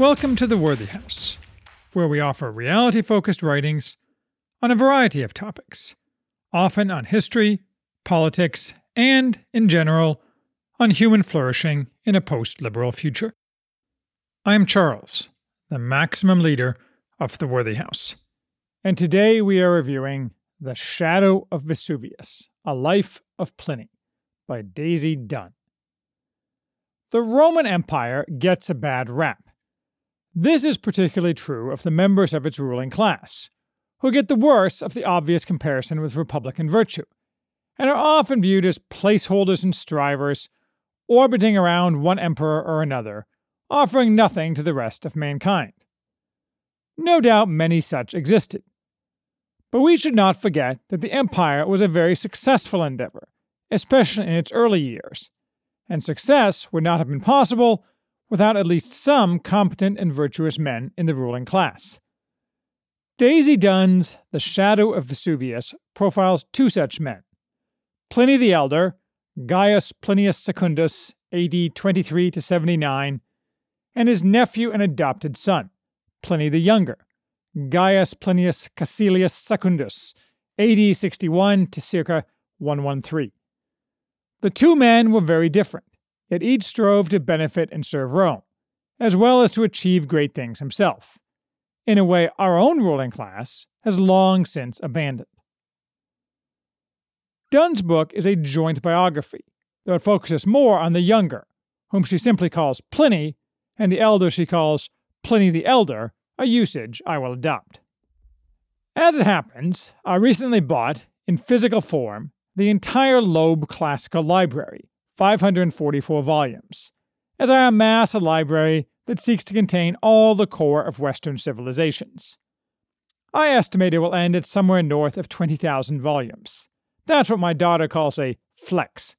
Welcome to the Worthy House, where we offer reality focused writings on a variety of topics, often on history, politics, and, in general, on human flourishing in a post liberal future. I am Charles, the maximum leader of the Worthy House, and today we are reviewing The Shadow of Vesuvius A Life of Pliny by Daisy Dunn. The Roman Empire gets a bad rap this is particularly true of the members of its ruling class, who get the worst of the obvious comparison with Republican virtue, and are often viewed as placeholders and strivers, orbiting around one emperor or another, offering nothing to the rest of mankind. No doubt many such existed. But we should not forget that the empire was a very successful endeavor, especially in its early years, and success would not have been possible without at least some competent and virtuous men in the ruling class. Daisy Dunn's The Shadow of Vesuvius profiles two such men Pliny the Elder, Gaius Plinius Secundus, AD 23 to 79, and his nephew and adopted son, Pliny the Younger, Gaius Plinius Caecilius Secundus, AD 61 to circa 113. The two men were very different yet each strove to benefit and serve Rome, as well as to achieve great things himself, in a way our own ruling class has long since abandoned. Dunn's book is a joint biography, though it focuses more on the younger, whom she simply calls Pliny, and the elder she calls Pliny the Elder, a usage I will adopt. As it happens, I recently bought, in physical form, the entire Loeb Classical Library, 544 volumes, as I amass a library that seeks to contain all the core of Western civilizations. I estimate it will end at somewhere north of 20,000 volumes. That's what my daughter calls a flex.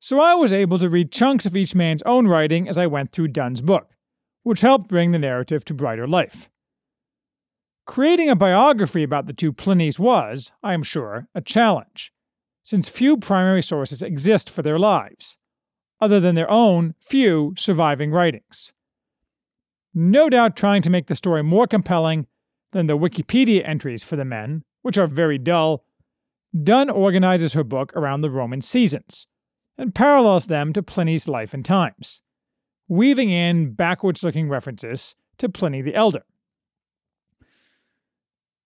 So I was able to read chunks of each man's own writing as I went through Dunn's book, which helped bring the narrative to brighter life. Creating a biography about the two Plinys was, I am sure, a challenge since few primary sources exist for their lives, other than their own few surviving writings. No doubt trying to make the story more compelling than the Wikipedia entries for the men, which are very dull, Dunn organizes her book around the Roman seasons and parallels them to Pliny's life and times, weaving in backwards looking references to Pliny the Elder.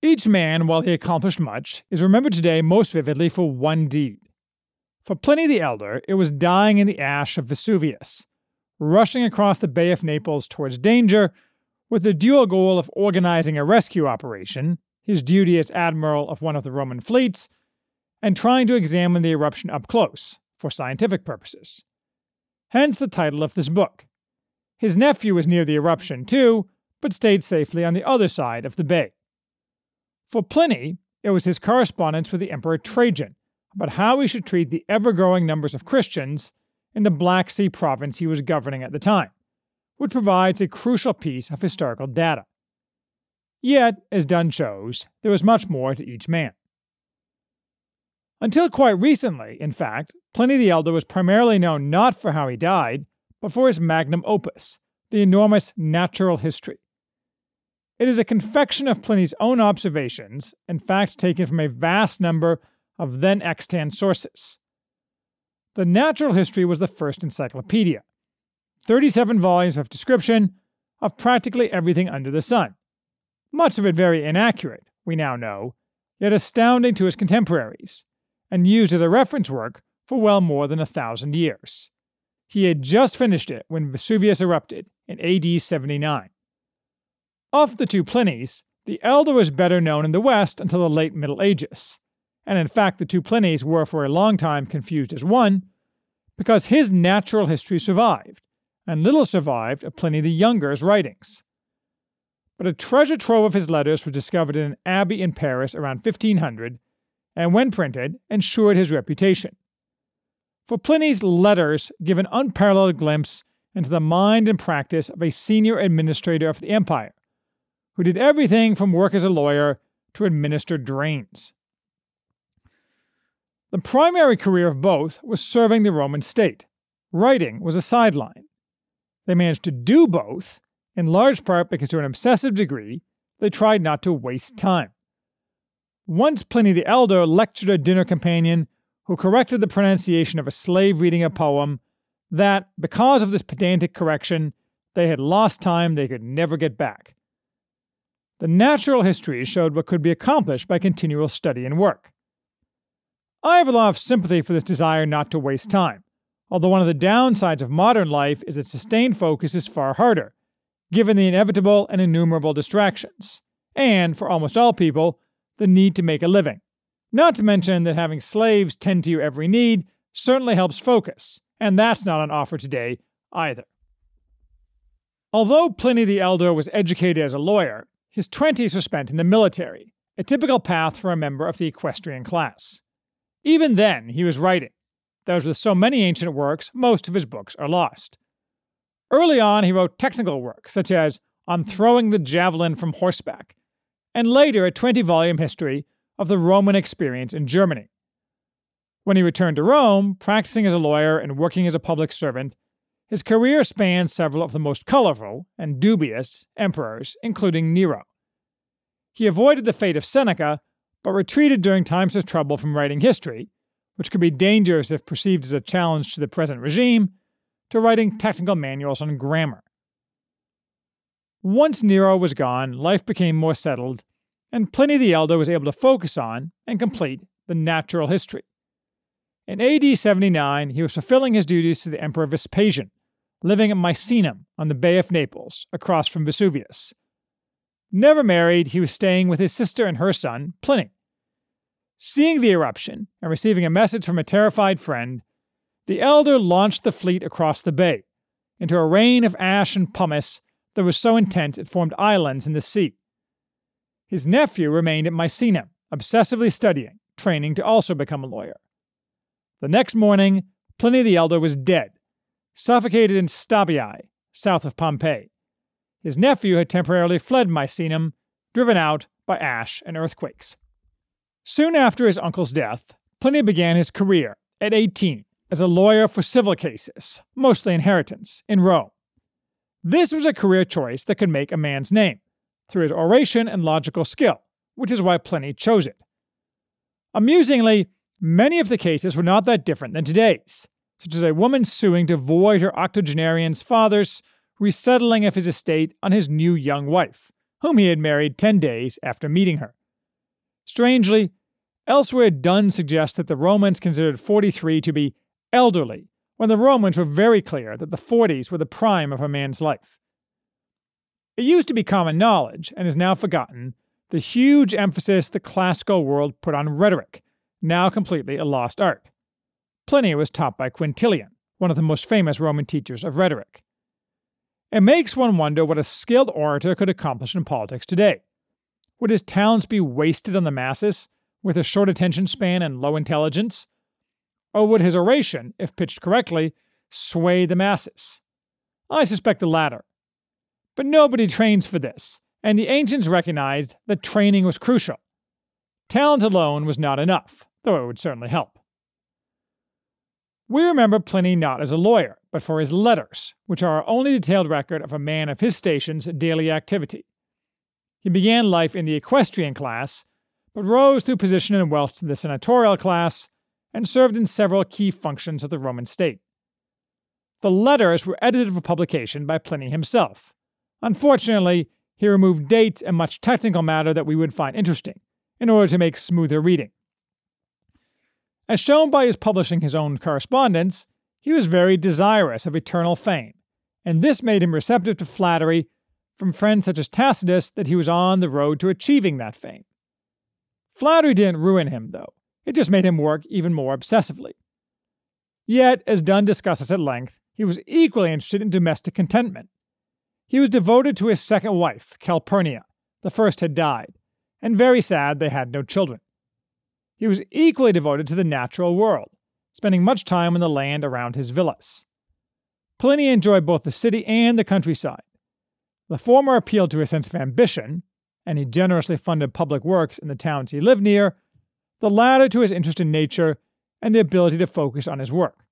Each man, while he accomplished much, is remembered today most vividly for one deed. For Pliny the Elder, it was dying in the ash of Vesuvius, rushing across the Bay of Naples towards danger, with the dual goal of organizing a rescue operation, his duty as admiral of one of the Roman fleets, and trying to examine the eruption up close, for scientific purposes. Hence the title of this book. His nephew was near the eruption too, but stayed safely on the other side of the bay. For Pliny, it was his correspondence with the Emperor Trajan about how he should treat the ever growing numbers of Christians in the Black Sea province he was governing at the time, which provides a crucial piece of historical data. Yet, as Dunn shows, there was much more to each man. Until quite recently, in fact, Pliny the Elder was primarily known not for how he died, but for his magnum opus, the enormous Natural History, it is a confection of Pliny's own observations and facts taken from a vast number of then extant sources. The Natural History was the first encyclopedia, 37 volumes of description of practically everything under the sun. Much of it very inaccurate, we now know, yet astounding to his contemporaries, and used as a reference work for well more than a thousand years. He had just finished it when Vesuvius erupted in AD 79. Of the two Plinys, the elder was better known in the West until the late Middle Ages, and in fact the two Plinys were for a long time confused as one, because his natural history survived, and little survived of Pliny the Younger's writings. But a treasure trove of his letters was discovered in an abbey in Paris around 1500, and when printed, ensured his reputation. For Pliny's letters give an unparalleled glimpse into the mind and practice of a senior administrator of the empire, who did everything from work as a lawyer to administer drains. The primary career of both was serving the Roman state. Writing was a sideline. They managed to do both, in large part because to an obsessive degree, they tried not to waste time. Once Pliny the Elder lectured a dinner companion who corrected the pronunciation of a slave reading a poem that, because of this pedantic correction, they had lost time they could never get back. The natural history showed what could be accomplished by continual study and work. I have a lot of sympathy for this desire not to waste time, although one of the downsides of modern life is that sustained focus is far harder, given the inevitable and innumerable distractions, and, for almost all people, the need to make a living. Not to mention that having slaves tend to your every need certainly helps focus, and that's not on offer today either. Although Pliny the Elder was educated as a lawyer, his 20s were spent in the military, a typical path for a member of the equestrian class. Even then, he was writing. As with so many ancient works, most of his books are lost. Early on, he wrote technical work, such as On Throwing the Javelin from Horseback, and later a 20 volume history of the Roman experience in Germany. When he returned to Rome, practicing as a lawyer and working as a public servant, his career spanned several of the most colorful and dubious emperors, including Nero. He avoided the fate of Seneca, but retreated during times of trouble from writing history, which could be dangerous if perceived as a challenge to the present regime, to writing technical manuals on grammar. Once Nero was gone, life became more settled, and Pliny the Elder was able to focus on and complete the natural history. In AD 79, he was fulfilling his duties to the Emperor Vespasian, living at Misenum on the Bay of Naples, across from Vesuvius. Never married, he was staying with his sister and her son, Pliny. Seeing the eruption and receiving a message from a terrified friend, the elder launched the fleet across the bay into a rain of ash and pumice that was so intense it formed islands in the sea. His nephew remained at Misenum, obsessively studying, training to also become a lawyer. The next morning, Pliny the Elder was dead, suffocated in Stabiae, south of Pompeii. His nephew had temporarily fled Misenum, driven out by ash and earthquakes. Soon after his uncle's death, Pliny began his career, at 18, as a lawyer for civil cases, mostly inheritance, in Rome. This was a career choice that could make a man's name, through his oration and logical skill, which is why Pliny chose it. Amusingly, Many of the cases were not that different than today's, such as a woman suing to void her octogenarian's father's resettling of his estate on his new young wife, whom he had married 10 days after meeting her. Strangely, elsewhere Dunn suggests that the Romans considered 43 to be elderly, when the Romans were very clear that the 40s were the prime of a man's life. It used to be common knowledge, and is now forgotten, the huge emphasis the classical world put on rhetoric now completely a lost art. Pliny was taught by Quintilian, one of the most famous Roman teachers of rhetoric. It makes one wonder what a skilled orator could accomplish in politics today. Would his talents be wasted on the masses, with a short attention span and low intelligence? Or would his oration, if pitched correctly, sway the masses? I suspect the latter. But nobody trains for this, and the ancients recognized that training was crucial. Talent alone was not enough though it would certainly help. We remember Pliny not as a lawyer, but for his letters, which are our only detailed record of a man of his station's daily activity. He began life in the equestrian class, but rose through position and wealth to the senatorial class and served in several key functions of the Roman state. The letters were edited for publication by Pliny himself. Unfortunately, he removed dates and much technical matter that we would find interesting in order to make smoother reading. As shown by his publishing his own correspondence, he was very desirous of eternal fame, and this made him receptive to flattery from friends such as Tacitus that he was on the road to achieving that fame. Flattery didn't ruin him, though, it just made him work even more obsessively. Yet, as Dunn discusses at length, he was equally interested in domestic contentment. He was devoted to his second wife, Calpurnia. The first had died, and very sad they had no children. He was equally devoted to the natural world, spending much time on the land around his villas. Pliny enjoyed both the city and the countryside. The former appealed to his sense of ambition, and he generously funded public works in the towns he lived near, the latter to his interest in nature and the ability to focus on his work.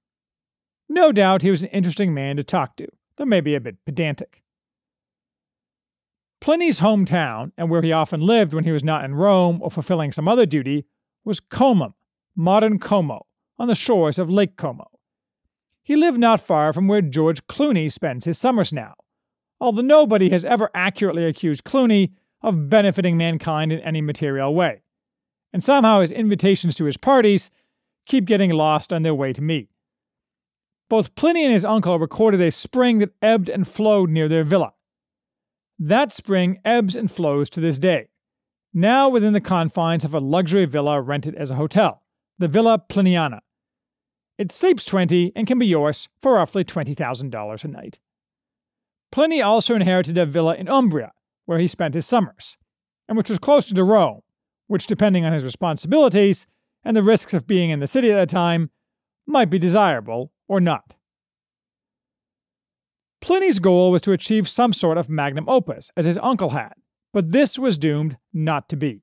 No doubt he was an interesting man to talk to, though maybe a bit pedantic. Pliny's hometown, and where he often lived when he was not in Rome or fulfilling some other duty, was Comum, modern Como, on the shores of Lake Como. He lived not far from where George Clooney spends his summers now, although nobody has ever accurately accused Clooney of benefiting mankind in any material way. And somehow his invitations to his parties keep getting lost on their way to me. Both Pliny and his uncle recorded a spring that ebbed and flowed near their villa. That spring ebbs and flows to this day, now within the confines of a luxury villa rented as a hotel, the Villa Pliniana. It sleeps 20 and can be yours for roughly $20,000 a night. Pliny also inherited a villa in Umbria, where he spent his summers, and which was closer to Rome, which, depending on his responsibilities and the risks of being in the city at the time, might be desirable or not. Pliny's goal was to achieve some sort of magnum opus, as his uncle had, but this was doomed not to be.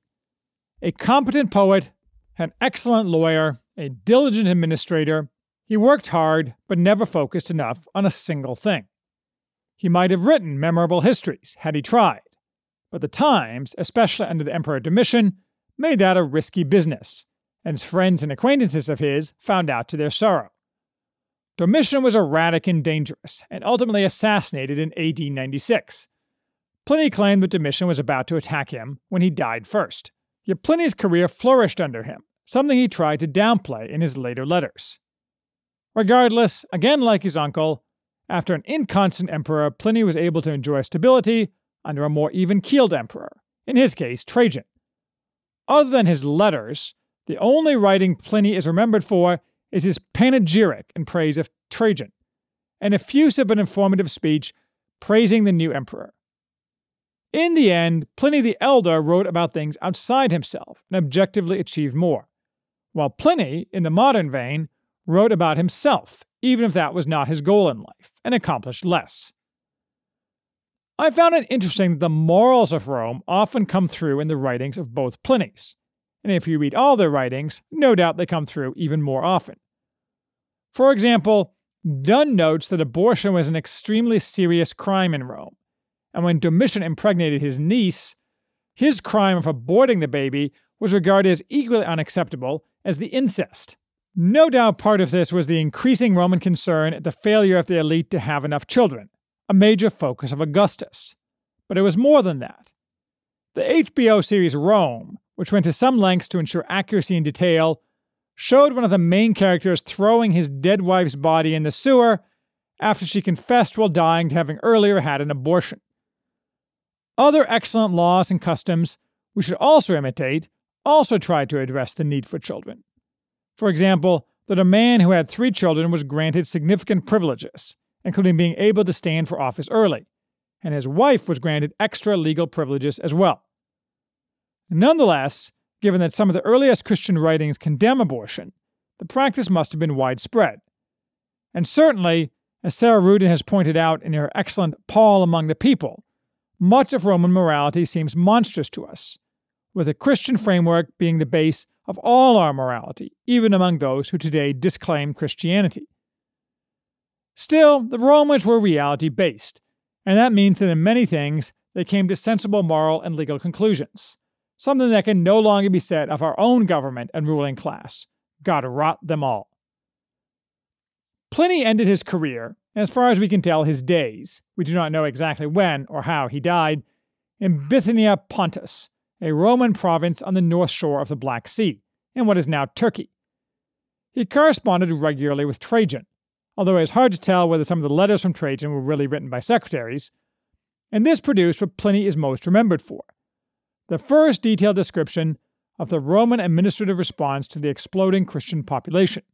A competent poet, an excellent lawyer, a diligent administrator, he worked hard but never focused enough on a single thing. He might have written memorable histories had he tried, but the times, especially under the Emperor Domitian, made that a risky business, and friends and acquaintances of his found out to their sorrow. Domitian was erratic and dangerous, and ultimately assassinated in AD 96. Pliny claimed that Domitian was about to attack him when he died first. Yet Pliny's career flourished under him, something he tried to downplay in his later letters. Regardless, again like his uncle, after an inconstant emperor, Pliny was able to enjoy stability under a more even keeled emperor, in his case, Trajan. Other than his letters, the only writing Pliny is remembered for is his panegyric in praise of Trajan, an effusive but informative speech praising the new emperor. In the end, Pliny the Elder wrote about things outside himself and objectively achieved more, while Pliny, in the modern vein, wrote about himself, even if that was not his goal in life, and accomplished less. I found it interesting that the morals of Rome often come through in the writings of both Pliny's, and if you read all their writings, no doubt they come through even more often. For example, Dunn notes that abortion was an extremely serious crime in Rome, and when Domitian impregnated his niece, his crime of aborting the baby was regarded as equally unacceptable as the incest. No doubt part of this was the increasing Roman concern at the failure of the elite to have enough children, a major focus of Augustus. But it was more than that. The HBO series Rome, which went to some lengths to ensure accuracy and detail, showed one of the main characters throwing his dead wife's body in the sewer after she confessed while dying to having earlier had an abortion. Other excellent laws and customs we should also imitate also tried to address the need for children. For example, that a man who had three children was granted significant privileges, including being able to stand for office early, and his wife was granted extra legal privileges as well. Nonetheless, given that some of the earliest Christian writings condemn abortion, the practice must have been widespread. And certainly, as Sarah Ruden has pointed out in her excellent Paul Among the People, much of Roman morality seems monstrous to us, with a Christian framework being the base of all our morality, even among those who today disclaim Christianity. Still, the Romans were reality based, and that means that in many things they came to sensible moral and legal conclusions something that can no longer be said of our own government and ruling class. God rot them all. Pliny ended his career, as far as we can tell, his days, we do not know exactly when or how he died, in Bithynia Pontus, a Roman province on the north shore of the Black Sea, in what is now Turkey. He corresponded regularly with Trajan, although it is hard to tell whether some of the letters from Trajan were really written by secretaries, and this produced what Pliny is most remembered for the first detailed description of the Roman administrative response to the exploding Christian population.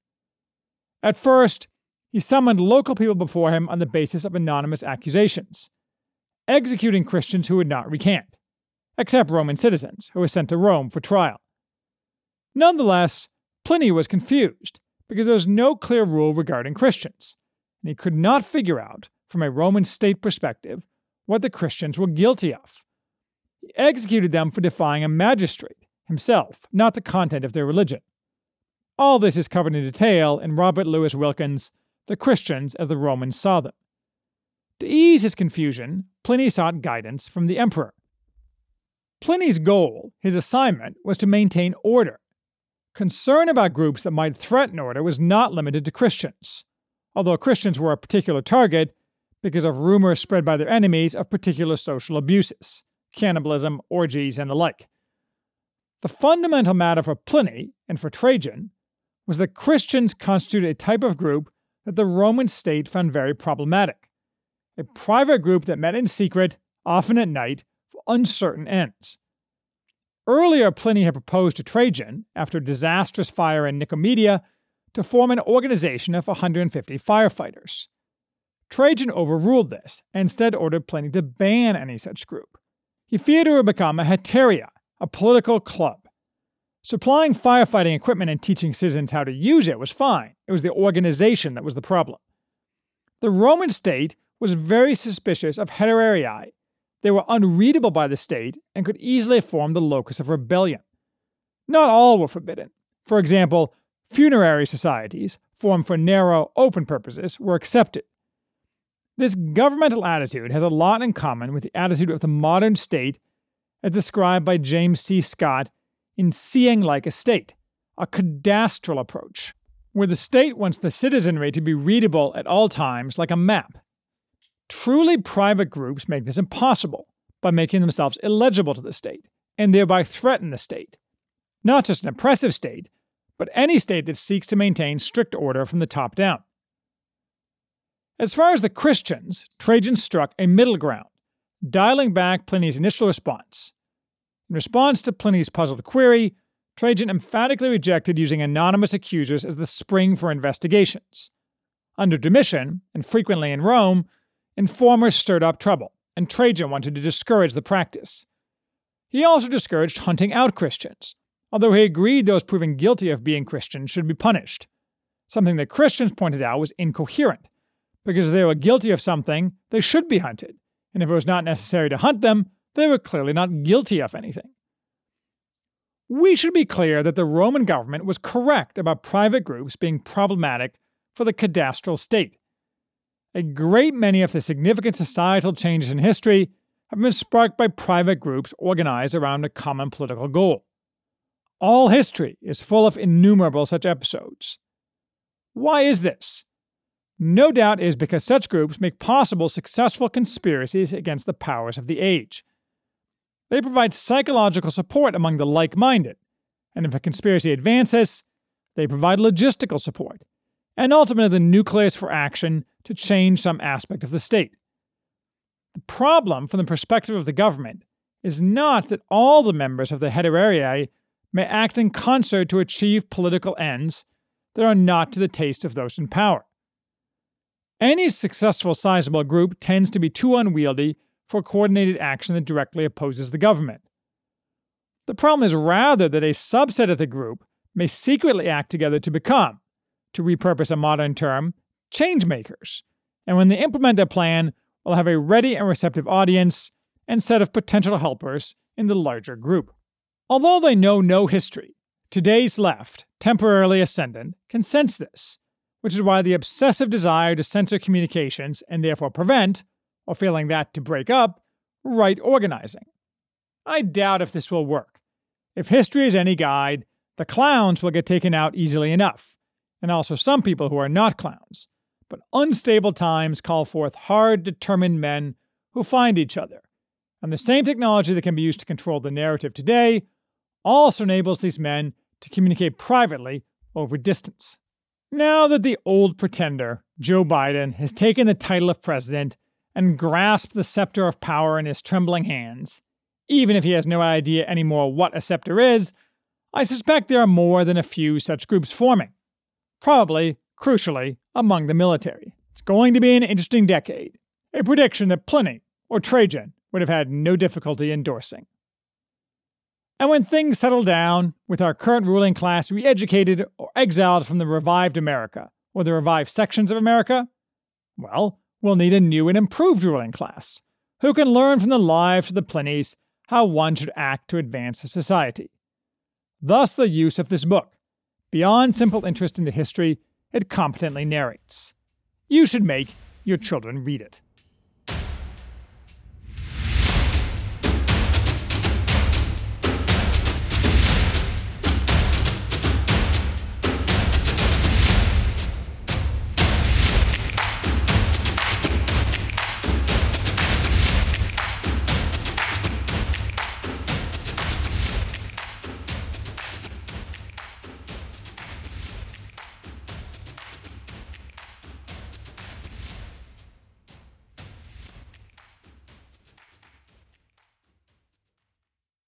At first, he summoned local people before him on the basis of anonymous accusations, executing Christians who would not recant, except Roman citizens who were sent to Rome for trial. Nonetheless, Pliny was confused because there was no clear rule regarding Christians, and he could not figure out, from a Roman state perspective, what the Christians were guilty of. He executed them for defying a magistrate, himself, not the content of their religion. All this is covered in detail in Robert Louis Wilken's The Christians as the Romans Saw Them. To ease his confusion, Pliny sought guidance from the emperor, Pliny's goal, his assignment, was to maintain order. Concern about groups that might threaten order was not limited to Christians, although Christians were a particular target because of rumors spread by their enemies of particular social abuses, cannibalism, orgies, and the like. The fundamental matter for Pliny and for Trajan was that Christians constituted a type of group that the Roman state found very problematic. A private group that met in secret, often at night, for uncertain ends. Earlier, Pliny had proposed to Trajan, after a disastrous fire in Nicomedia, to form an organization of 150 firefighters. Trajan overruled this and instead ordered Pliny to ban any such group. He feared it would become a heteria, a political club. Supplying firefighting equipment and teaching citizens how to use it was fine. It was the organization that was the problem. The Roman state was very suspicious of heterarii. They were unreadable by the state and could easily form the locus of rebellion. Not all were forbidden. For example, funerary societies, formed for narrow, open purposes, were accepted. This governmental attitude has a lot in common with the attitude of the modern state as described by James C. Scott in Seeing Like a State, a cadastral approach, where the state wants the citizenry to be readable at all times like a map. Truly private groups make this impossible by making themselves illegible to the state, and thereby threaten the state. Not just an oppressive state, but any state that seeks to maintain strict order from the top down. As far as the Christians, Trajan struck a middle ground, dialing back Pliny's initial response. In response to Pliny's puzzled query, Trajan emphatically rejected using anonymous accusers as the spring for investigations. Under Domitian, and frequently in Rome, informers stirred up trouble, and Trajan wanted to discourage the practice. He also discouraged hunting out Christians, although he agreed those proven guilty of being Christians should be punished, something that Christians pointed out was incoherent because if they were guilty of something, they should be hunted, and if it was not necessary to hunt them, they were clearly not guilty of anything. We should be clear that the Roman government was correct about private groups being problematic for the cadastral state. A great many of the significant societal changes in history have been sparked by private groups organized around a common political goal. All history is full of innumerable such episodes. Why is this? no doubt is because such groups make possible successful conspiracies against the powers of the age. They provide psychological support among the like minded, and if a conspiracy advances, they provide logistical support, and ultimately the nucleus for action to change some aspect of the state. The problem, from the perspective of the government, is not that all the members of the heterarii may act in concert to achieve political ends that are not to the taste of those in power. Any successful sizable group tends to be too unwieldy for coordinated action that directly opposes the government. The problem is rather that a subset of the group may secretly act together to become, to repurpose a modern term, changemakers, and when they implement their plan, will have a ready and receptive audience and set of potential helpers in the larger group. Although they know no history, today's left, temporarily ascendant, can sense this which is why the obsessive desire to censor communications and therefore prevent, or failing that to break up, right organizing. I doubt if this will work. If history is any guide, the clowns will get taken out easily enough, and also some people who are not clowns. But unstable times call forth hard, determined men who find each other. And the same technology that can be used to control the narrative today also enables these men to communicate privately over distance. Now that the old pretender, Joe Biden, has taken the title of president and grasp the scepter of power in his trembling hands, even if he has no idea anymore what a scepter is, I suspect there are more than a few such groups forming. Probably, crucially, among the military. It's going to be an interesting decade, a prediction that Pliny or Trajan would have had no difficulty endorsing. And when things settle down, with our current ruling class re educated or exiled from the revived America, or the revived sections of America, well, we'll need a new and improved ruling class, who can learn from the lives of the Plinys how one should act to advance a society. Thus, the use of this book. Beyond simple interest in the history, it competently narrates. You should make your children read it.